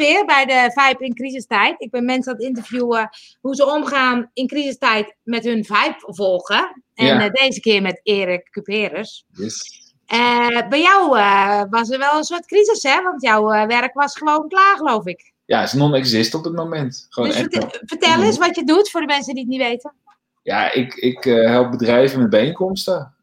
weer bij de Vibe in crisistijd. Ik ben mensen aan het interviewen hoe ze omgaan in crisistijd met hun Vibe volgen. En Ja. eh, deze keer met Erik Cuperus. Yes. Eh, bij jou eh, was er wel een soort crisis, hè? Want jouw werk was gewoon klaar, geloof ik. Ja, het is non-exist op het moment. Gewoon Dus echt. vertel eens wat je doet voor de mensen die het niet weten. Ja, ik, ik help bedrijven met bijeenkomsten.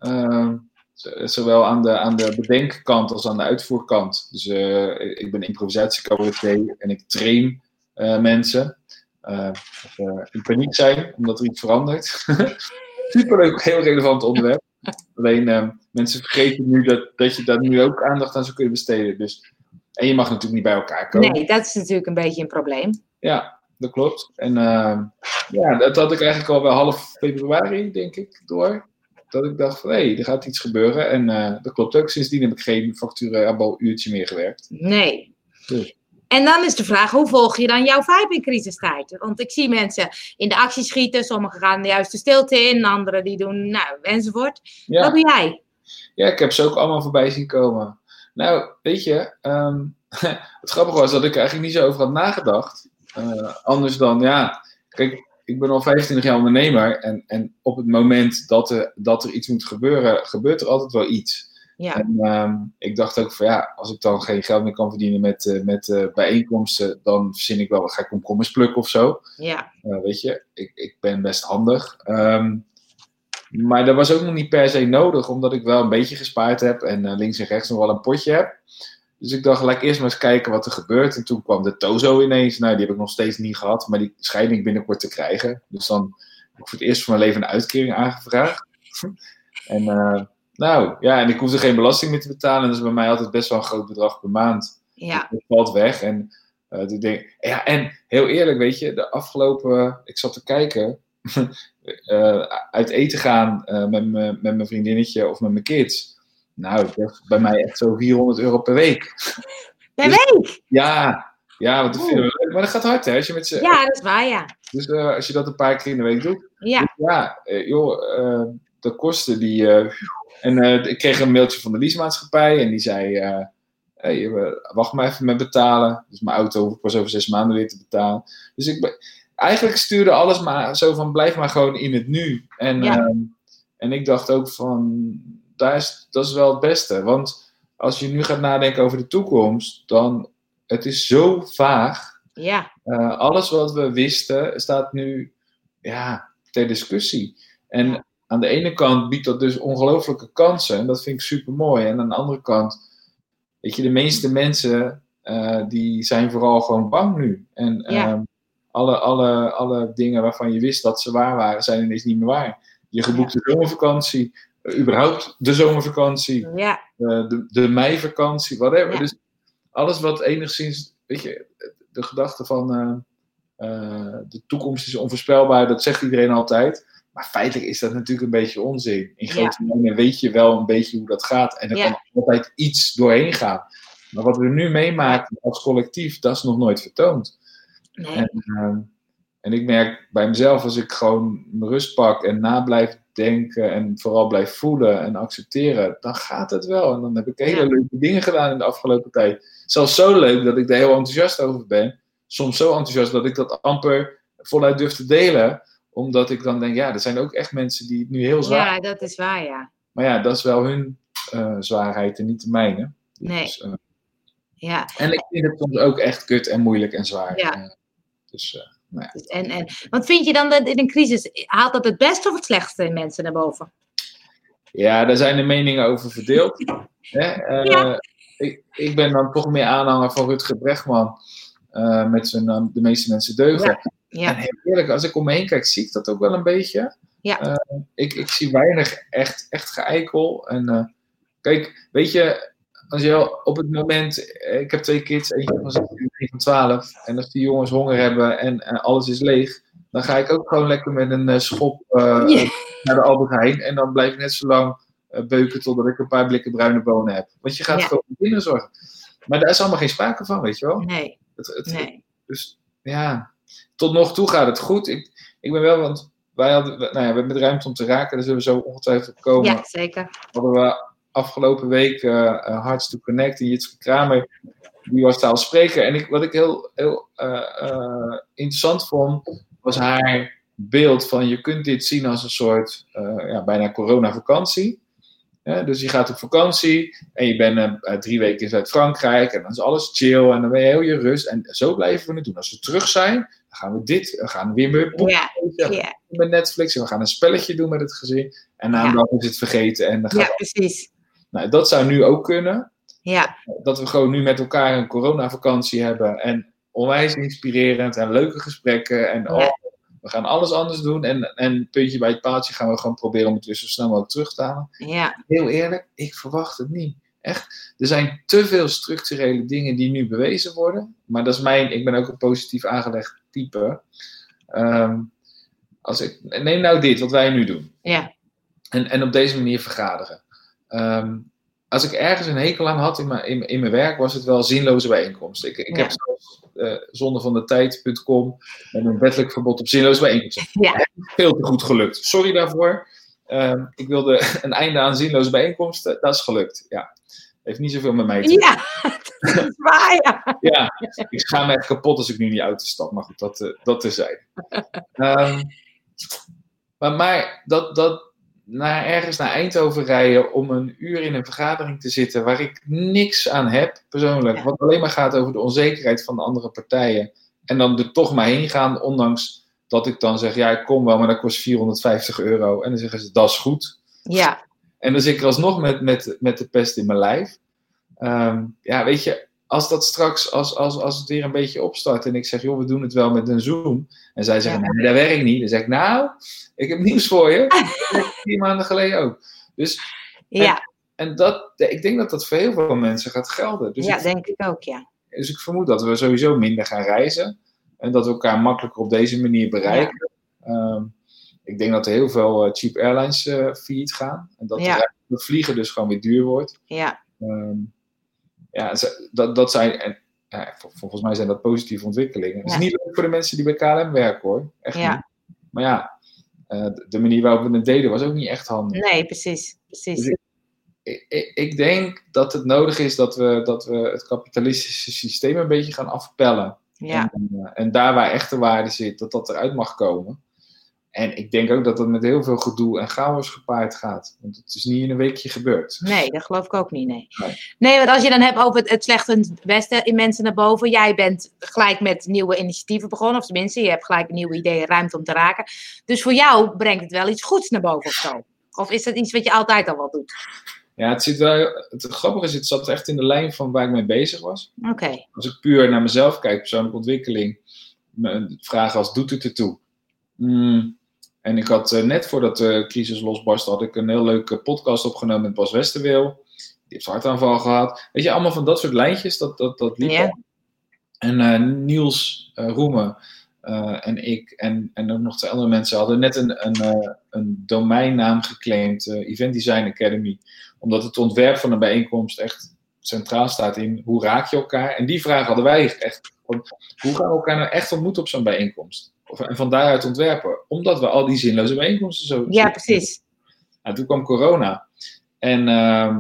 Zowel aan de, aan de bedenkkant als aan de uitvoerkant. Dus eh, ik ben improvisatiecabaretier en ik train eh, mensen. eh, of in paniek zijn, omdat er iets verandert. Superleuk, heel relevant onderwerp. Alleen mensen vergeten nu dat, dat je daar nu ook aandacht aan zou kunnen besteden. Dus, en je mag natuurlijk niet bij elkaar komen. Nee, dat is natuurlijk een beetje een probleem. Ja, dat klopt. En ja, dat had ik eigenlijk al wel half februari, denk ik, door. Dat ik dacht van, hé, hey, er gaat iets gebeuren. En eh, dat klopt ook. Sindsdien heb ik geen facturen uurtje meer gewerkt. Nee. Dus. En dan is de vraag, hoe volg je dan jouw vibe in crisistijd? Want ik zie mensen in de actie schieten. Sommigen gaan juist de stilte in. Anderen die doen, nou, enzovoort. Wat doe jij? ja, ik heb ze ook allemaal voorbij zien komen. Nou, weet je, ehm, het grappige was dat ik er eigenlijk niet zo over had nagedacht. Eh, anders dan, ja, kijk, ik ben al 25 jaar ondernemer. En, en op het moment dat er, dat er iets moet gebeuren, gebeurt er altijd wel iets. Ja, En ehm, ik dacht ook van ja, als ik dan geen geld meer kan verdienen met, eh, met eh, bijeenkomsten, dan verzin ik wel, ga ik komkommers plukken of zo. ja, Eh, weet je, ik, ik ben best handig. Ehm, maar dat was ook nog niet per se nodig, omdat ik wel een beetje gespaard heb en links en rechts nog wel een potje heb. Dus ik dacht, laat ik eerst maar eens kijken wat er gebeurt. En toen kwam de Tozo ineens. Nou, die heb ik nog steeds niet gehad, maar die schijnt ik binnenkort te krijgen. Dus dan heb ik voor het eerst van mijn leven een uitkering aangevraagd. en eh, nou, ja, en ik hoefde geen belasting meer te betalen. Dat is bij mij altijd best wel een groot bedrag per maand. ja. Het valt weg. En, eh, toen denk, ik- ja, en heel eerlijk, weet je, de afgelopen, ik zat te kijken, eh, uit eten gaan met, me- met mijn vriendinnetje of met mijn kids. Nou, dat is bij mij echt zo 400 euro per week. Per Dus- week? Ja, ja, want dat we leuk. Maar dat gaat hard, hè? Als je, met z'n- Ja, dat is waar, ja. dus eh, als je dat een paar keer in de week doet. Ja, Dus ja, eh, joh, eh, de kosten die. en ik kreeg een mailtje van de leasemaatschappij en die zei: hey, wacht maar even met betalen. Dus mijn auto hoef ik pas over zes maanden weer te betalen. Dus ik eigenlijk stuurde alles maar zo van: blijf maar gewoon in het nu. En, Ja. ehm, en ik dacht ook van: daar is, dat is wel het beste. Want als je nu gaat nadenken over de toekomst, dan. Het is zo vaag. ja, Eh, alles wat we wisten staat nu ja, ter discussie. En Ja. aan de ene kant biedt dat dus ongelooflijke kansen. En dat vind ik super mooi. En aan de andere kant, weet je, de meeste mensen eh, die zijn vooral gewoon bang nu. En Ja. ehm, alle, alle, alle dingen waarvan je wist dat ze waar waren, zijn ineens niet meer waar. Je geboekte zomervakantie, überhaupt de zomervakantie, ja, eh, de, de meivakantie, whatever. Ja. Dus alles wat enigszins, weet je, de gedachte van eh, eh, de toekomst is onvoorspelbaar, dat zegt iedereen altijd. Maar feitelijk is dat natuurlijk een beetje onzin. In Ja. grote lijnen weet je wel een beetje hoe dat gaat. En er Ja. kan altijd iets doorheen gaan. Maar wat we nu meemaken als collectief, dat is nog nooit vertoond. nee, En, en ik merk bij mezelf, als ik gewoon mijn rust pak en na blijf denken en vooral blijf voelen en accepteren, dan gaat het wel. En dan heb ik hele Ja. leuke dingen gedaan in de afgelopen tijd. Zelfs zo leuk dat ik er heel enthousiast over ben. Soms zo enthousiast dat ik dat amper voluit durf te delen. Omdat ik dan denk, ja, er zijn ook echt mensen die het nu heel zwaar ja, dat is waar, ja. Maar ja, dat is wel hun eh, zwaarheid en niet de mijne. Nee. Dus, eh, Ja, en ik vind het soms ook echt kut en moeilijk en zwaar. Ja. Eh, dus ja. dus en, en, want vind je dan dat in een crisis, haalt dat het beste of het slechtste in mensen naar boven? Ja, daar zijn de meningen over verdeeld. Hè? Eh, Ja. ik, ik ben dan toch meer aanhanger van Rutger Bregman. eh, met zijn eh, De meeste mensen deugen. En Ja, heel eerlijk, als ik om me heen kijk, zie ik dat ook wel een beetje. Ja. Ik, ik zie weinig echt, echt geëikel. En kijk, weet je, als je op het moment. Ik heb twee kids, eentje van 16 en eentje van 12. En als die jongens honger hebben en eh, alles is leeg. Dan ga ik ook gewoon lekker met een eh, schop eh, naar de Albert Heijn. En dan blijf ik net zo lang beuken totdat ik een paar blikken bruine bonen heb. Want je gaat Ja. gewoon voor kinderen zorgen. Maar daar is allemaal geen sprake van, weet je wel. nee, Het, het, nee. dus ja, tot nog toe gaat het goed. Ik, ik ben wel, want wij hadden, nou ja, we hebben met ruimte om te raken, daar zullen we zo ongetwijfeld op komen. Ja, zeker. Hadden we afgelopen week eh, Hearts to Connect en Jitske Kramer. Die was taalspreker. En ik, wat ik heel, heel eh, eh, interessant vond, was haar beeld van je kunt dit zien als een soort uh, ja, bijna corona-vakantie. dus je gaat op vakantie en je bent drie weken in Zuid-Frankrijk en dan is alles chill en dan ben je heel je rust. En zo blijven we het doen. Als we terug zijn, dan gaan we dit, we gaan weer meer ja, ja. met Netflix en we gaan een spelletje doen met het gezin. En na een dag is het vergeten. En dan gaat ja, precies. Nou, dat zou nu ook kunnen. Ja. Dat we gewoon nu met elkaar een coronavakantie hebben. En onwijs inspirerend en leuke gesprekken. En oh, we gaan alles anders doen. En, en puntje bij het paaltje gaan we gewoon proberen om het weer zo snel mogelijk terug te halen. Ja. Heel eerlijk, ik verwacht het niet. Echt. Er zijn te veel structurele dingen die nu bewezen worden. Maar dat is mijn, ik ben ook een positief aangelegd type. Ehm, als ik, neem nou dit, wat wij nu doen. Ja. En, en op deze manier vergaderen. Ehm, als ik ergens een hekel aan had in mijn, in, in mijn werk, was het wel zinloze bijeenkomsten. Ik, ik heb zelfs uh, zonde van de tijd.com met een wettelijk verbod op zinloze bijeenkomsten. Ja. Veel te goed gelukt. Sorry daarvoor. Um, ik wilde een einde aan zinloze bijeenkomsten. Dat is gelukt. Ja. Heeft niet zoveel met mij te doen. Ja, dat is waar, ja. ja, ik ga me echt kapot als ik nu in die auto stap. Maar goed, dat, uh, dat terzijde. Um, maar, maar dat, dat, naar ergens naar Eindhoven rijden om een uur in een vergadering te zitten waar ik niks aan heb, persoonlijk. Wat alleen maar gaat over de onzekerheid van de andere partijen. En dan er toch maar heen gaan, ondanks dat ik dan zeg, ja, ik kom wel, maar dat kost 450 euro. En dan zeggen ze, dat is goed. Ja. En dan zit ik er alsnog met, met, met de pest in mijn lijf. Um, ja, weet je, als dat straks, als, als, als het weer een beetje opstart en ik zeg, joh, we doen het wel met een Zoom. En zij zeggen, ja. nee, dat werkt niet. Dan zeg ik, nou, ik heb nieuws voor je. Vier maanden geleden ook. Dus, ja. En, en, dat, ik denk dat dat voor heel veel mensen gaat gelden. Dus ja, ik, denk ik ook, ja. Dus ik vermoed dat we sowieso minder gaan reizen. En dat we elkaar makkelijker op deze manier bereiken. Ja. Um, ik denk dat er heel veel uh, cheap airlines uh, failliet gaan. En dat ja. de vliegen dus gewoon weer duur wordt. Ja. Um, ja, dat, dat zijn, en, ja, volgens mij zijn dat positieve ontwikkelingen. Het is niet leuk voor de mensen die bij KLM werken hoor. Echt ja. niet. Maar ja, uh, de manier waarop we het deden was ook niet echt handig. Nee, precies. precies. Dus ik, ik, ik, denk dat het nodig is dat we, dat we het kapitalistische systeem een beetje gaan afpellen. Ja. En, uh, en daar waar echte waarde zit, dat dat eruit mag komen. En ik denk ook dat dat met heel veel gedoe en chaos gepaard gaat. Want het is niet in een weekje gebeurd. Nee, dat geloof ik ook niet, nee. Nee, nee want als je dan hebt over het, het slechte en het beste in mensen naar boven. Jij bent gelijk met nieuwe initiatieven begonnen. Of tenminste, je hebt gelijk nieuwe ideeën, ruimte om te raken. Dus voor jou brengt het wel iets goeds naar boven of zo? Of is dat iets wat je altijd al wel doet? Ja, het, zit wel, het grappige is, het zat echt in de lijn van waar ik mee bezig was. Oké. Okay. Als ik puur naar mezelf kijk, persoonlijke ontwikkeling. Vragen als, doet het ertoe? Mm, en ik had uh, net voordat de crisis losbarstte, had ik een heel leuke podcast opgenomen met Bas Westerweel. Die heeft hartaanval gehad. Weet je, allemaal van dat soort lijntjes, dat, dat, dat liep. En uh, Niels uh, Roemen en ik en, en ook nog twee andere mensen hadden net een, een, een domeinnaam geclaimd, Event Design Academy. Omdat het ontwerp van een bijeenkomst echt centraal staat in hoe raak je elkaar. En die vraag hadden wij echt. Hoe gaan we elkaar nou echt ontmoeten op zo'n bijeenkomst? En van daaruit ontwerpen. Omdat we al die zinloze bijeenkomsten zo. Ja, precies. En toen kwam corona. En uh,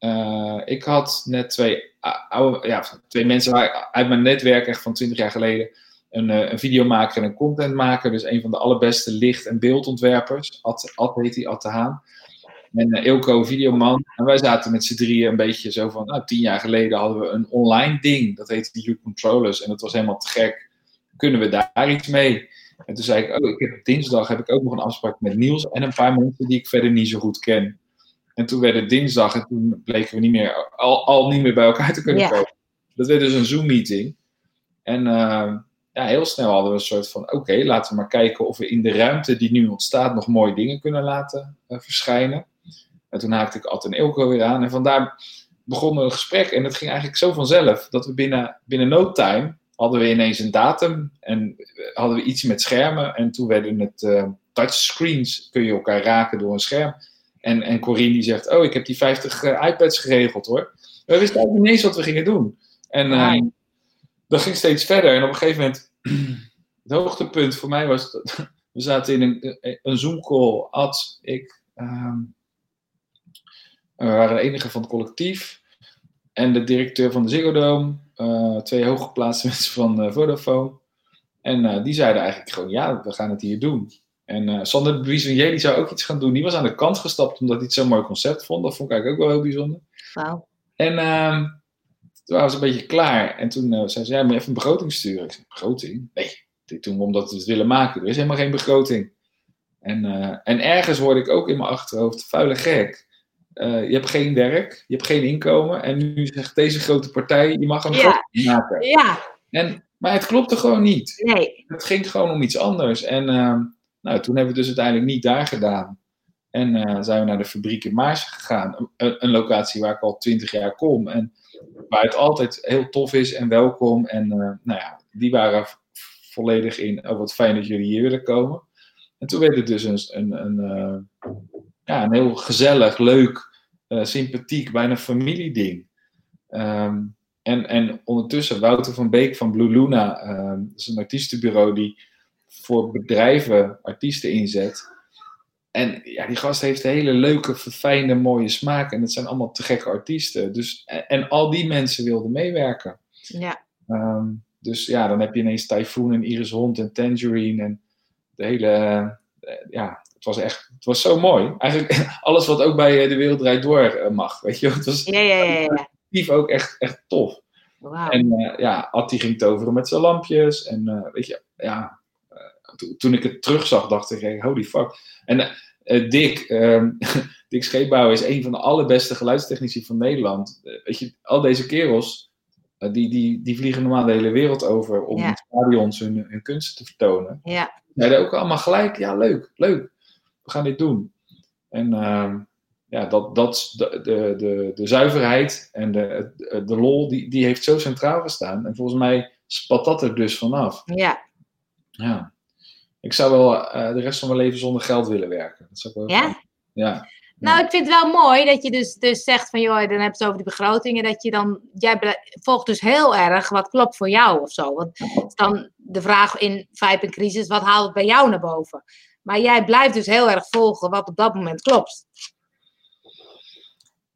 uh, ik had net twee, oude, ja, twee mensen uit mijn netwerk, echt van 20 jaar geleden. Een, uh, een videomaker en een contentmaker. Dus een van de allerbeste licht- en beeldontwerpers. Ad, Ad heet hij, Ad de Haan. En Ilko, videoman. En wij zaten met z'n drieën een beetje zo van... Nou, tien jaar geleden hadden we een online ding. Dat heette de U-Controllers. En dat was helemaal te gek kunnen we daar iets mee? En toen zei ik, oh, ik heb, dinsdag heb ik ook nog een afspraak met Niels en een paar mensen die ik verder niet zo goed ken. En toen werd het dinsdag en toen bleken we niet meer, al, al niet meer bij elkaar te kunnen Ja. komen. Dat werd dus een Zoom-meeting. En uh, ja, heel snel hadden we een soort van, oké, laten we maar kijken of we in de ruimte die nu ontstaat nog mooie dingen kunnen laten uh, verschijnen. En toen haakte ik Ad en Ilko weer aan en vandaar begon een gesprek en het ging eigenlijk zo vanzelf dat we binnen, binnen no time hadden we ineens een datum en hadden we iets met schermen. En toen werden het uh, touchscreens, kun je elkaar raken door een scherm. En, en Corine die zegt, oh, ik heb die 50 uh, iPads geregeld hoor. We wisten eigenlijk niet eens wat we gingen doen. En uh, dat ging steeds verder. En op een gegeven moment, het hoogtepunt voor mij was, dat, we zaten in een, een Zoom call, Ad, ik, um, we waren de enige van het collectief. En de directeur van de Ziggo Dome, twee hooggeplaatste mensen van uh, Vodafone. En uh, die zeiden eigenlijk gewoon, ja, we gaan het hier doen. En Sander Buissonnier, die zou ook iets gaan doen. Die was aan de kant gestapt omdat hij het zo'n mooi concept vond. Dat vond ik eigenlijk ook wel heel bijzonder. Wauw. En ehm, toen waren ze een beetje klaar. En toen zei ze, ja, moet even een begroting sturen. Ik zei, begroting? Nee, we omdat we het willen maken. Er is helemaal geen begroting. En, en ergens hoorde ik ook in mijn achterhoofd, vuile gek. Uh, je hebt geen werk, je hebt geen inkomen. En nu zegt deze grote partij, je mag een ja. maken. Ja. En, maar het klopte gewoon niet. Nee. Het ging gewoon om iets anders. En uh, nou, toen hebben we dus uiteindelijk niet daar gedaan. En uh, zijn we naar de fabriek in Maars gegaan. Een, een, locatie waar ik al twintig jaar kom. En waar het altijd heel tof is en welkom. En nou ja, die waren volledig in. Oh, wat fijn dat jullie hier willen komen. En toen werd het dus een, een, een ja, een heel gezellig, leuk, uh, sympathiek, bijna familieding. Um, en, en ondertussen Wouter van Beek van Blue Luna, um, dat is een artiestenbureau die voor bedrijven artiesten inzet. En ja, die gast heeft een hele leuke, verfijnde, mooie smaak. En het zijn allemaal te gekke artiesten. Dus, en, en al die mensen wilden meewerken. Ja. Um, dus ja, dan heb je ineens Typhoon en Iris Hond en Tangerine en de hele, uh, ja, het was echt, het was zo mooi. Eigenlijk alles wat ook bij De Wereld Draait Door mag, weet je. Het was ja, ja, ja, ja. ook echt, echt tof. Wow. En uh, ja, Atti ging toveren met zijn lampjes. En uh, weet je, ja, uh, toen ik het terugzag, dacht ik, hey, holy fuck. En Dick, um, Dick Scheepbouw is een van de allerbeste geluidstechnici van Nederland. weet je, al deze kerels, die, die, die vliegen normaal de hele wereld over om Ja. in stadions hun, hun kunsten te vertonen. Ja, zeiden ook allemaal gelijk, ja leuk, leuk, we gaan dit doen. En ehm, ja, dat, dat, de, de, de, zuiverheid en de, de, lol, die, die heeft zo centraal gestaan. En volgens mij spat dat er dus vanaf. ja. Ja. Ik zou wel eh, de rest van mijn leven zonder geld willen werken. Dat zou ik wel Ja? Ja. Nou, ik vind het wel mooi dat je dus, dus zegt van, joh, dan heb je het over die begrotingen, dat je dan, jij volgt dus heel erg wat klopt voor jou of zo. Want dan de vraag in Vijp en Crisis, wat haalt het bij jou naar boven? Maar jij blijft dus heel erg volgen wat op dat moment klopt.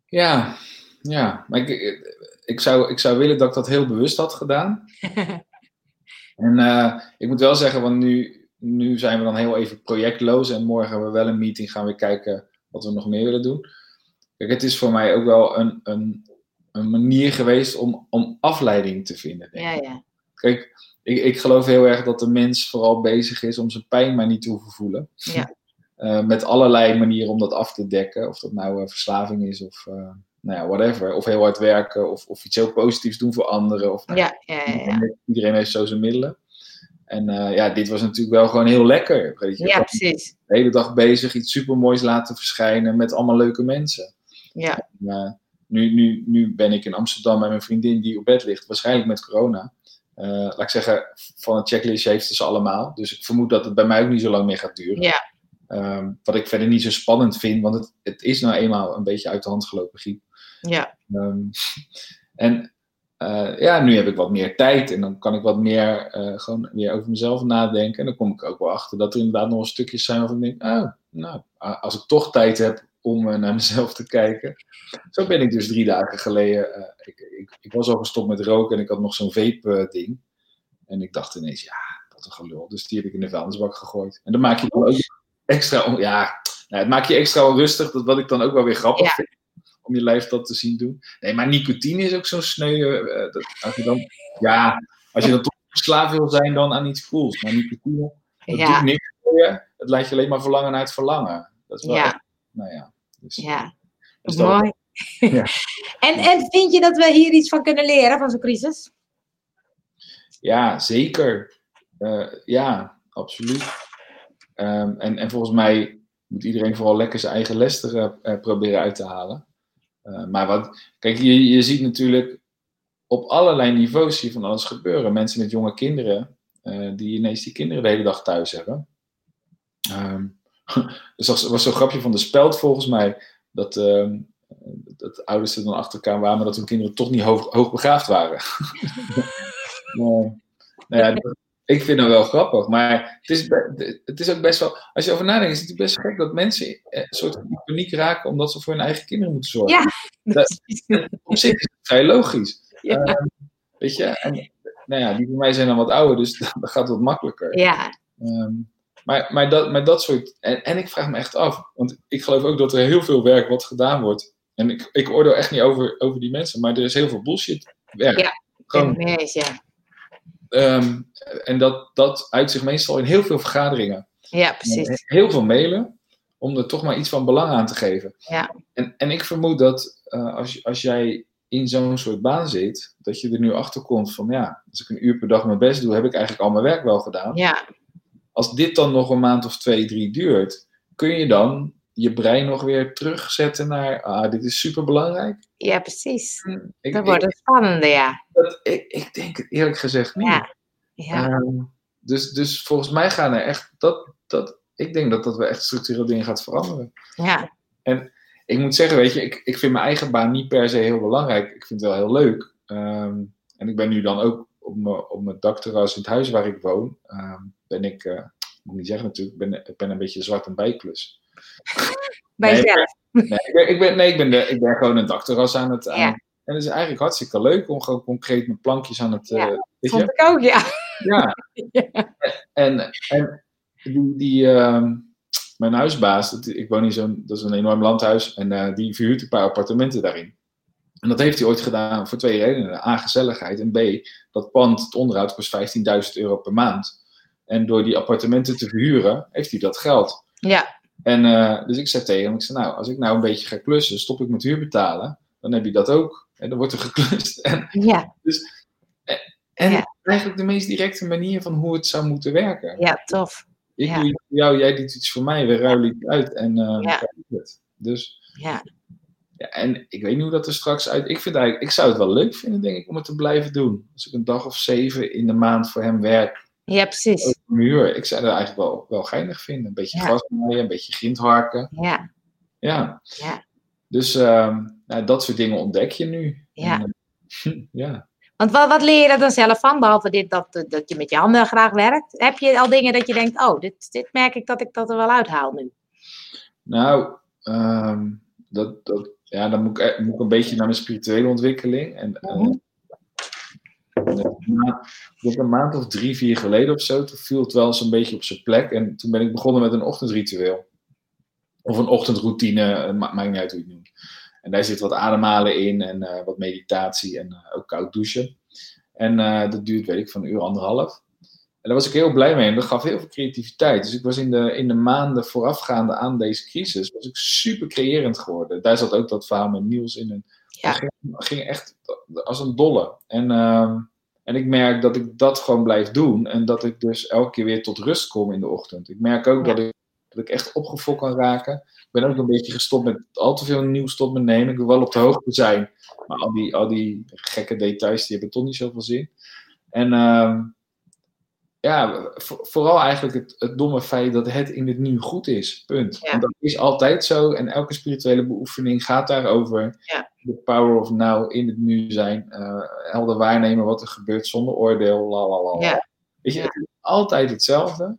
Ja, ja. Maar ik, ik, zou, ik zou willen dat ik dat heel bewust had gedaan. En eh, ik moet wel zeggen, want nu, nu zijn we dan heel even projectloos. En morgen hebben we wel een meeting, gaan we kijken wat we nog meer willen doen. Kijk, het is voor mij ook wel een, een, een manier geweest om, om afleiding te vinden. Denk Ja, ik. ja. Kijk, ik, ik geloof heel erg dat de mens vooral bezig is om zijn pijn maar niet te hoeven voelen. Ja. Eh, met allerlei manieren om dat af te dekken. Of dat nou eh, verslaving is of eh, nou ja, whatever. Of heel hard werken of, of iets heel positiefs doen voor anderen. Of, Ja, ja, ja. ja. Iedereen heeft zo zijn middelen. En ja, dit was natuurlijk wel gewoon heel lekker. Weet je? Ja, precies. De hele dag bezig, iets supermoois laten verschijnen met allemaal leuke mensen. Ja, En, nu, nu, nu ben ik in Amsterdam met mijn vriendin die op bed ligt, waarschijnlijk met corona. Eh, laat ik zeggen, van een checklistje heeft ze ze allemaal. Dus ik vermoed dat het bij mij ook niet zo lang meer gaat duren. ja, Ehm, wat ik verder niet zo spannend vind, want het, het is nou eenmaal een beetje uit de hand gelopen griep. ja. Ehm, en eh, ja, nu heb ik wat meer tijd en dan kan ik wat meer eh, gewoon weer over mezelf nadenken. En dan kom ik ook wel achter dat er inderdaad nog stukjes zijn waarvan ik denk, oh, nou, als ik toch tijd heb om eh, naar mezelf te kijken. Zo ben ik dus drie dagen geleden, eh, ik, ik, ik was al gestopt met roken en ik had nog zo'n vape-ding. en ik dacht ineens, ja, wat een gelul. Dus die heb ik in de vuilnisbak gegooid. En dan maak je dan ook extra, on- ja, nou, het maakt je extra onrustig, dat wat ik dan ook wel weer grappig Ja. vind om je lijf dat te zien doen. Nee, maar nicotine is ook zo'n sneu. eh, dat, als je dan, ja, als je dan toch verslaafd wil zijn dan aan iets cools. Maar nicotine, dat Ja. doet niks voor je. Het laat je alleen maar verlangen naar het verlangen. Dat is wel, Ja. echt- nou ja. Dus, Ja, dus dat- mooi. Ja. En, en vind je dat we hier iets van kunnen leren van zo'n crisis? Ja, zeker. Eh, ja, absoluut. Ehm, en, en volgens mij moet iedereen vooral lekker zijn eigen les er eh, eh, proberen uit te halen. Eh, maar wat, kijk, je, je ziet natuurlijk op allerlei niveaus hier van alles gebeuren. Mensen met jonge kinderen, eh, die ineens die kinderen de hele dag thuis hebben. Ehm, dus dat was zo'n grapje van de speld volgens mij. Dat, ehm, dat ouders er dan achter elkaar waren, maar dat hun kinderen toch niet hoog, hoogbegaafd waren. nou, nou ja, dat- ik vind het wel grappig, maar het is, het is ook best wel, als je over nadenkt, is het best gek dat mensen eh, een soort van paniek raken omdat ze voor hun eigen kinderen moeten zorgen. Ja. Dat- Op zich is het vrij logisch. Ja. Ehm, Weet je? En nou ja, die van mij zijn dan wat ouder, dus dat gaat wat makkelijker. Ja. Ehm, maar, maar, dat, maar dat soort. En, en ik vraag me echt af, want ik geloof ook dat er heel veel werk wat gedaan wordt. En ik, ik oordeel echt niet over, over die mensen, maar er is heel veel bullshit werk. Ja, Gewoon, nee, ja. ehm, en dat, dat uit zich meestal in heel veel vergaderingen. ja, precies. Heel veel mailen, om er toch maar iets van belang aan te geven. Ja, En, en ik vermoed dat eh, als, als jij in zo'n soort baan zit, dat je er nu achter komt van ja, als ik een uur per dag mijn best doe, heb ik eigenlijk al mijn werk wel gedaan. ja, Als dit dan nog een maand of twee, drie duurt, kun je dan je brein nog weer terugzetten naar ah, dit is super belangrijk? ja, precies. Ik, Dat wordt het spannende, ja. dat, ik, ik denk het eerlijk gezegd niet. Ja, ja, Ehm, dus, dus volgens mij gaan er echt, dat, dat, ik denk dat dat we echt structureel dingen gaat veranderen. ja, ik moet zeggen, weet je, ik, ik vind mijn eigen baan niet per se heel belangrijk. Ik vind het wel heel leuk. Ehm, en ik ben nu dan ook op mijn, op mijn dakterras in het huis waar ik woon, ehm, ben ik, eh, moet ik niet zeggen natuurlijk, ben, ik ben een beetje zwart en bijklus. bij Nee, ik ben, ik ben, nee, ik ben, de, ik ben gewoon een dakterras aan het... aan-. En het is eigenlijk hartstikke leuk om gewoon concreet met plankjes aan het... Ja, eh, weet Vond je? ik ook, ja. Ja. Ja. En, en die, die, ehm, mijn huisbaas, ik woon in zo'n, dat is een enorm landhuis, en eh, die verhuurt een paar appartementen daarin. En dat heeft hij ooit gedaan voor twee redenen. A, gezelligheid. En B, dat pand, het onderhoud, kost 15.000 euro per maand. En door die appartementen te verhuren, heeft hij dat geld. Ja, En eh, dus ik zei tegen hem, ik zei, nou, als ik nou een beetje ga klussen, stop ik met huur betalen, dan heb je dat ook. En dan wordt er geklust. En, ja, en Ja. eigenlijk de meest directe manier van hoe het zou moeten werken. ja, tof. Ik Ja. doe iets voor jou, jij doet iets voor mij, we ruilen iets uit en eh Ja. Dus, Ja, ja, en ik weet niet hoe dat er straks uit... Ik, vind eigenlijk, ik zou het wel leuk vinden, denk ik, om het te blijven doen. Als ik een dag of zeven in de maand voor hem werk, ja precies. over een uur, ik zou dat eigenlijk wel, wel geinig vinden. Een beetje Ja. gras maaien, een beetje grind harken. Ja, Ja. Ja. Dus ehm, nou, dat soort dingen ontdek je nu. Ja. En, eh, ja. want wat, wat leer je er dan zelf van, behalve dit, dat, dat je met je handen graag werkt? Heb je al dingen dat je denkt, oh, dit, dit merk ik dat ik dat er wel uithaal nu? Nou, ehm, dat, dat, ja, dan moet ik, eh, moet ik een beetje naar mijn spirituele ontwikkeling. En, ik denk een maand of drie, vier geleden of zo, toen viel het wel eens een beetje op zijn plek. En toen ben ik begonnen met een ochtendritueel. Of een ochtendroutine, eh, ma- maakt niet uit hoe je het noemt. En daar zit wat ademhalen in en wat meditatie en ook koud douchen. En dat duurt, weet ik, van een uur, anderhalf. En daar was ik heel blij mee en dat gaf heel veel creativiteit. Dus ik was in de, in de maanden voorafgaande aan deze crisis, was ik super creërend geworden. Daar zat ook dat verhaal met Niels in. En Ja. ging, ging echt als een dolle. En, ehm, en ik merk dat ik dat gewoon blijf doen en dat ik dus elke keer weer tot rust kom in de ochtend. Ik merk ook Ja. dat, ik, dat ik echt opgefokt kan raken. Ik ben ook een beetje gestopt met al te veel nieuws tot me nemen. Ik wil wel op de hoogte zijn. Maar al die, al die gekke details, die hebben toch niet zoveel zin. En ehm, ja, vo- vooral eigenlijk het, het domme feit dat het in het nu goed is. Punt. Ja. En dat is altijd zo. En elke spirituele beoefening gaat daarover. Ja. The power of now, in het nu zijn. eh, helder waarnemen wat er gebeurt zonder oordeel. La. Ja. Weet je, het is altijd hetzelfde.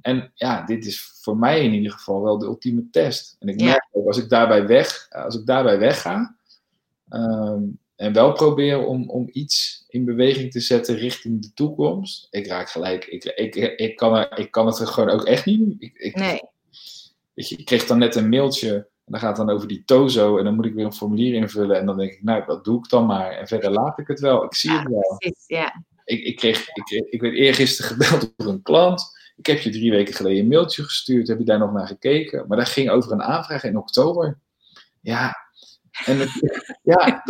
En ja, dit is voor mij in ieder geval wel de ultieme test. En ik merk ook, als ik daarbij, weg, als ik daarbij wegga, ehm, en wel probeer om, om iets in beweging te zetten richting de toekomst, ik raak gelijk. Ik, ik, ik, kan, er, ik kan het er gewoon ook echt niet doen. Ik, ik, Nee. weet je, ik kreeg dan net een mailtje, en dat gaat dan over die tozo, en dan moet ik weer een formulier invullen, en dan denk ik, nou, dat doe ik dan maar. En verder laat ik het wel. Ik zie Ja, het wel precies. Ja, ik, ik, kreeg, ik, ik werd eergisteren gebeld door een klant. Ik heb je drie weken geleden een mailtje gestuurd. Heb je daar nog naar gekeken? Maar dat ging over een aanvraag in oktober. Ja. En ja,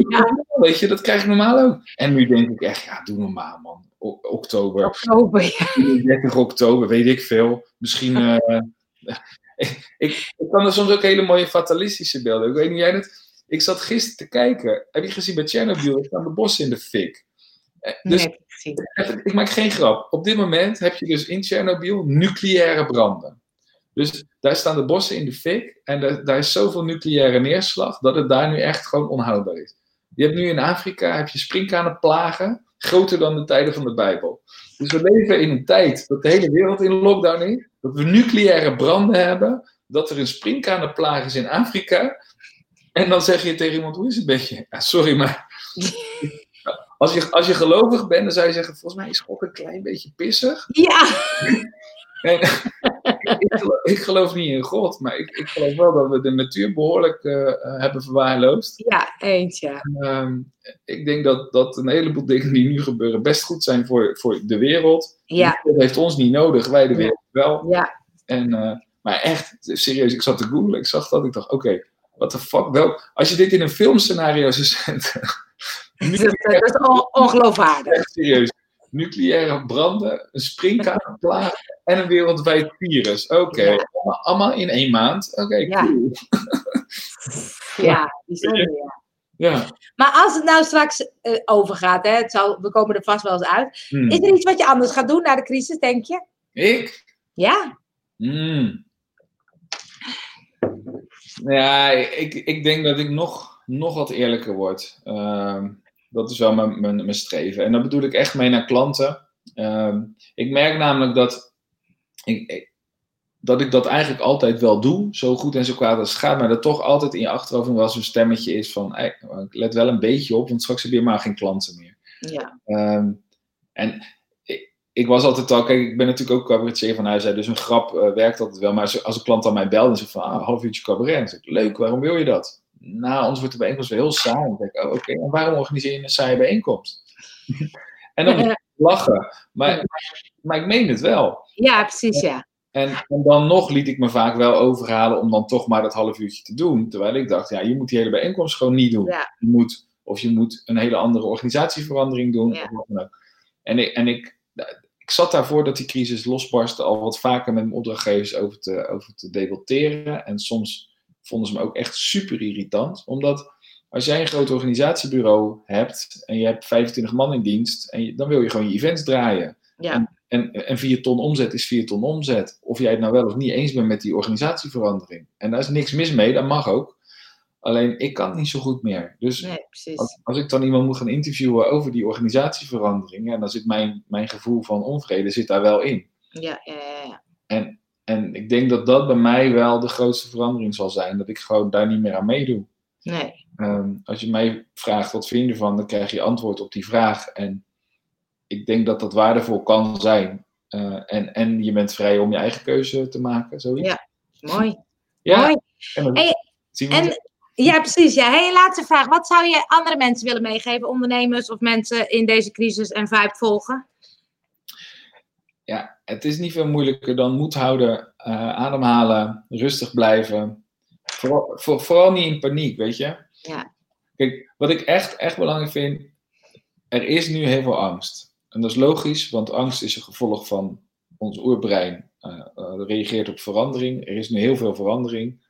weet je, dat krijg ik normaal ook. En nu denk ik echt, ja, doe normaal, man. O- oktober, oktober. Ja. 30 oktober, weet ik veel. Misschien. eh, ik, ik, ik kan er soms ook hele mooie fatalistische beelden. Ik weet niet, jij dat. Ik zat gisteren te kijken. Heb je gezien bij Chernobyl? Er staan de bossen in de fik. Eh, Dus Nee, precies. Even, ik maak geen grap. Op dit moment heb je dus in Tsjernobyl nucleaire branden. Dus daar staan de bossen in de fik en daar, daar is zoveel nucleaire neerslag dat het daar nu echt gewoon onhoudbaar is. Je hebt nu in Afrika heb je sprinkhanenplagen groter dan de tijden van de Bijbel. Dus we leven in een tijd dat de hele wereld in lockdown is, dat we nucleaire branden hebben, dat er een sprinkhanenplaag is in Afrika. En dan zeg je tegen iemand, hoe is het met je? Ja, sorry, maar als, je, als je gelovig bent, dan zou je zeggen, volgens mij is God een klein beetje pissig. Ja, En, ik, geloof, ik geloof niet in God, maar ik, ik geloof wel dat we de natuur behoorlijk eh, eh, hebben verwaarloosd. ja, eens ja. Ehm, ik denk dat, dat een heleboel dingen die nu gebeuren best goed zijn voor, voor de wereld. Ja, God heeft ons niet nodig, wij de wereld wel. ja, En, eh, maar echt, serieus, ik zat te googlen, ik zag dat, ik dacht, oké, what the fuck, wel, als je dit in een filmscenario zou zetten, dat, dat is on- ongeloofwaardig. echt serieus, nucleaire branden, een springkamerplaag en een wereldwijd virus. Oké, Ja. allemaal, allemaal in één maand. Oké, Ja. cool. Ja, bijzonder, ja. Ja. Maar als het nou straks eh, overgaat, hè, het zal, we komen er vast wel eens uit. Hmm. Is er iets wat je anders gaat doen na de crisis, denk je? Ik? Ja, Hmm. Ja, ik, ik denk dat ik nog, nog wat eerlijker word. Ehm, dat is wel mijn, mijn, mijn streven. En daar bedoel ik echt mee naar klanten. Ehm, ik merk namelijk dat ik, ik- dat ik dat eigenlijk altijd wel doe, zo goed en zo kwaad als het gaat, maar dat toch altijd in je achterhoofd nog wel zo'n stemmetje is van, "Hey, let wel een beetje op, want straks heb je maar geen klanten meer. ja, Ehm, en ik, ik was altijd al, kijk, ik ben natuurlijk ook cabaretier van huis uit, dus een grap eh, werkt altijd wel. Maar als, als een klant aan mij belt en zegt van, ah, een half uurtje cabaret, dan zeg ik, leuk, waarom wil je dat? Nou, anders wordt de bijeenkomst wel heel saai. Dan denk ik, oh, oké, en waarom organiseer je een saaie bijeenkomst? en dan moet ik lachen. Maar, maar ik meen het wel. ja, precies, ja. En, en dan nog liet ik me vaak wel overhalen om dan toch maar dat half uurtje te doen. Terwijl ik dacht, ja, je moet die hele bijeenkomst gewoon niet doen. Ja. Je moet, of je moet een hele andere organisatieverandering doen. Ja. Of wat dan ook. En, ik, en ik, ik zat daarvoor dat die crisis losbarstte al wat vaker met mijn opdrachtgevers over te, over te debatteren. En soms vonden ze me ook echt super irritant. Omdat als jij een groot organisatiebureau hebt en je hebt 25 man in dienst, en je- dan wil je gewoon je events draaien. Ja, En, en 4 ton omzet is 4 ton omzet. Of jij het nou wel of niet eens bent met die organisatieverandering. En daar is niks mis mee, dat mag ook. Alleen ik kan het niet zo goed meer. Dus nee, als, als ik dan iemand moet gaan interviewen over die organisatieverandering, dan zit mijn, mijn gevoel van onvrede zit daar wel in. Ja, ja, ja, ja. En, en ik denk dat dat bij mij wel de grootste verandering zal zijn. Dat ik gewoon daar niet meer aan meedoe. Nee, Ehm, als je mij vraagt wat vind je ervan, dan krijg je antwoord op die vraag. En ik denk dat dat waardevol kan zijn. Eh, en, en je bent vrij om je eigen keuze te maken. Zoiets. Ja. mooi. Ja, mooi. en dat Hey, zien we En, ja, precies. Ja. Hey, laatste vraag. Wat zou je andere mensen willen meegeven, ondernemers of mensen in deze crisis en vibe volgen? Ja, het is niet veel moeilijker dan moed houden, eh, ademhalen, rustig blijven. Vooral, voor- vooral niet in paniek, weet je. Ja. Kijk, wat ik echt, echt belangrijk vind, er is nu heel veel angst. En dat is logisch, want angst is een gevolg van ons oerbrein. eh, reageert op verandering. Er is nu heel veel verandering.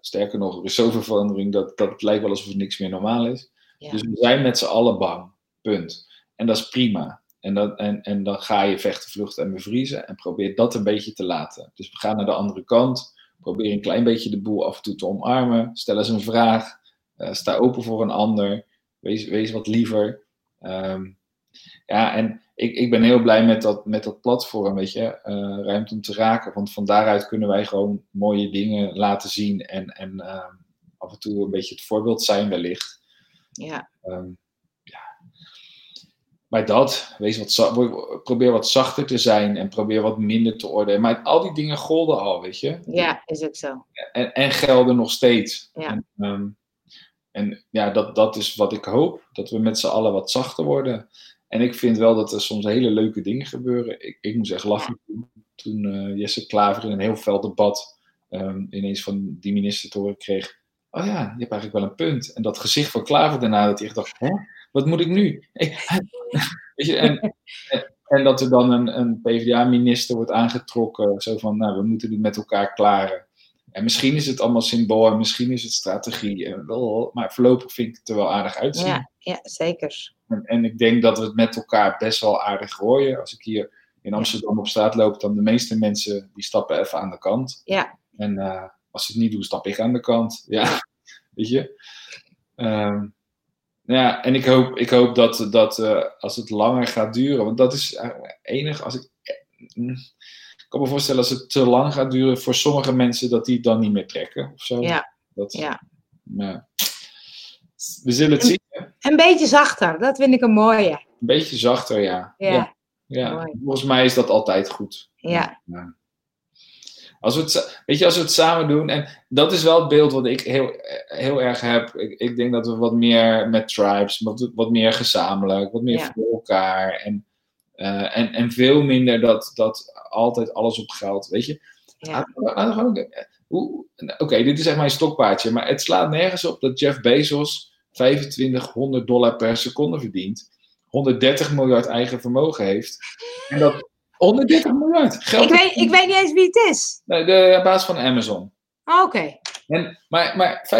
Sterker nog, er is zoveel verandering dat, dat het lijkt wel alsof er niks meer normaal is. Ja. Dus we zijn met z'n allen bang. Punt. En dat is prima. En, dat, en, en dan ga je vechten, vluchten en bevriezen. En probeer dat een beetje te laten. Dus we gaan naar de andere kant. Probeer een klein beetje de boel af en toe te omarmen. Stel eens een vraag. Eh, sta open voor een ander. Wees, wees wat liever. Ehm, ja, en ik, ik ben heel blij met dat, met dat platform, weet je. eh, ruimte om te raken. Want van daaruit kunnen wij gewoon mooie dingen laten zien. En, en ehm, af en toe een beetje het voorbeeld zijn wellicht. Ja, Ehm, ja. Maar dat, wees wat, probeer wat zachter te zijn en probeer wat minder te oordelen. Maar al die dingen golden al, weet je. ja, is ook zo. En, en gelden nog steeds. Ja. En, ehm, en ja, dat, dat is wat ik hoop. Dat we met z'n allen wat zachter worden. En ik vind wel dat er soms hele leuke dingen gebeuren. Ik, ik moest echt lachen toen, eh, Jesse Klaver in een heel fel debat ehm, ineens van die minister te horen kreeg. Oh ja, je hebt eigenlijk wel een punt. En dat gezicht van Klaver daarna, dat hij echt dacht, hè, wat moet ik nu? Weet je, en, en, dat er dan een, een PvdA-minister wordt aangetrokken. Zo van, nou, we moeten het met elkaar klaren. En misschien is het allemaal symbool en misschien is het strategie. en wel, Maar voorlopig vind ik het er wel aardig uitzien. Ja, ja zeker. En, en ik denk dat we het met elkaar best wel aardig gooien. Als ik hier in Amsterdam op straat loop, dan de meeste mensen die stappen even aan de kant. Ja. En eh, als ze het niet doen, stap ik aan de kant. Ja, weet je. Ehm, ja, en ik hoop, ik hoop dat, dat eh, als het langer gaat duren, want dat is eigenlijk enig als ik. mm, Ik kan me voorstellen als het te lang gaat duren voor sommige mensen dat die het dan niet meer trekken of zo. Ja, Dat, ja. ja. We zullen het zien. Een beetje zachter, dat vind ik een mooie. Een beetje zachter, ja. Ja, ja. Volgens mij is dat altijd goed. ja. Ja. Als we het, weet je, als we het samen doen, en dat is wel het beeld wat ik heel, heel erg heb. Ik, ik denk dat we wat meer met tribes, wat, wat meer gezamenlijk, wat meer Ja. voor elkaar. En, eh, en, en veel minder dat, dat altijd alles op geld. Weet je, Ja. Hoe- Oké, dit is echt mijn stokpaardje, maar het slaat nergens op dat Jeff Bezos 2500 dollar per seconde verdient, 130 miljard eigen vermogen heeft. En dat 130 miljard geld. Ik, weet, ik weet niet eens wie het is. Nee, de baas van Amazon. Oh, Oké. En, maar, maar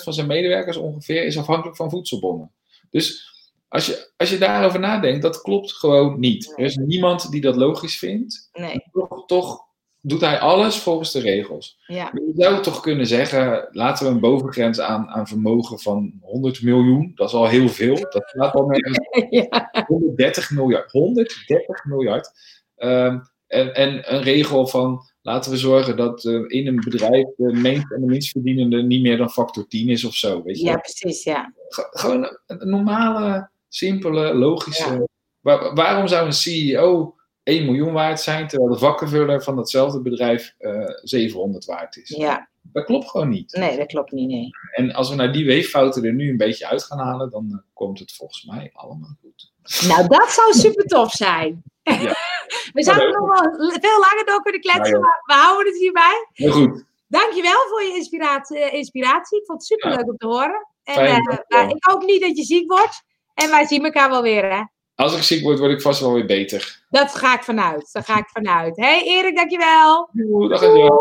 35% van zijn medewerkers ongeveer is afhankelijk van voedselbonnen. Dus als je, als je daarover nadenkt, dat klopt gewoon niet. Er is niemand die dat logisch vindt. Nee. Toch, toch doet hij alles volgens de regels. Ja. Je zou toch kunnen zeggen, laten we een bovengrens aan, aan vermogen van 100 miljoen. Dat is al heel veel. Dat slaat al nergens ja. 130 miljard. 130 miljard. Ehm, en, en een regel van laten we zorgen dat eh, in een bedrijf de meest en de minst verdienende niet meer dan factor 10 is of zo. Weet je? ja, precies, ja. Ge- Gewoon een, een normale, simpele, logische. Ja. Waar- waarom zou een CEO 1 miljoen waard zijn terwijl de vakkenvuller van datzelfde bedrijf eh 700 waard is? Ja, Dat klopt gewoon niet. nee, dat klopt niet, nee. En als we naar die weeffouten er nu een beetje uit gaan halen, dan eh, komt het volgens mij allemaal goed. Nou, dat zou super tof zijn. Ja. We zouden nog wel veel langer door kunnen kletsen, maar we houden het hierbij. Heel goed. Dankjewel voor je inspiratie. eh, inspiratie. Ik vond het super leuk om te horen. En Fijn, maar ik hoop niet dat je ziek wordt. En wij zien elkaar wel weer, hè? Als ik ziek word, word ik vast wel weer beter. Dat ga ik vanuit. Daar ga ik vanuit. Hé, hey, Erik, dankjewel. Doei, dag zo.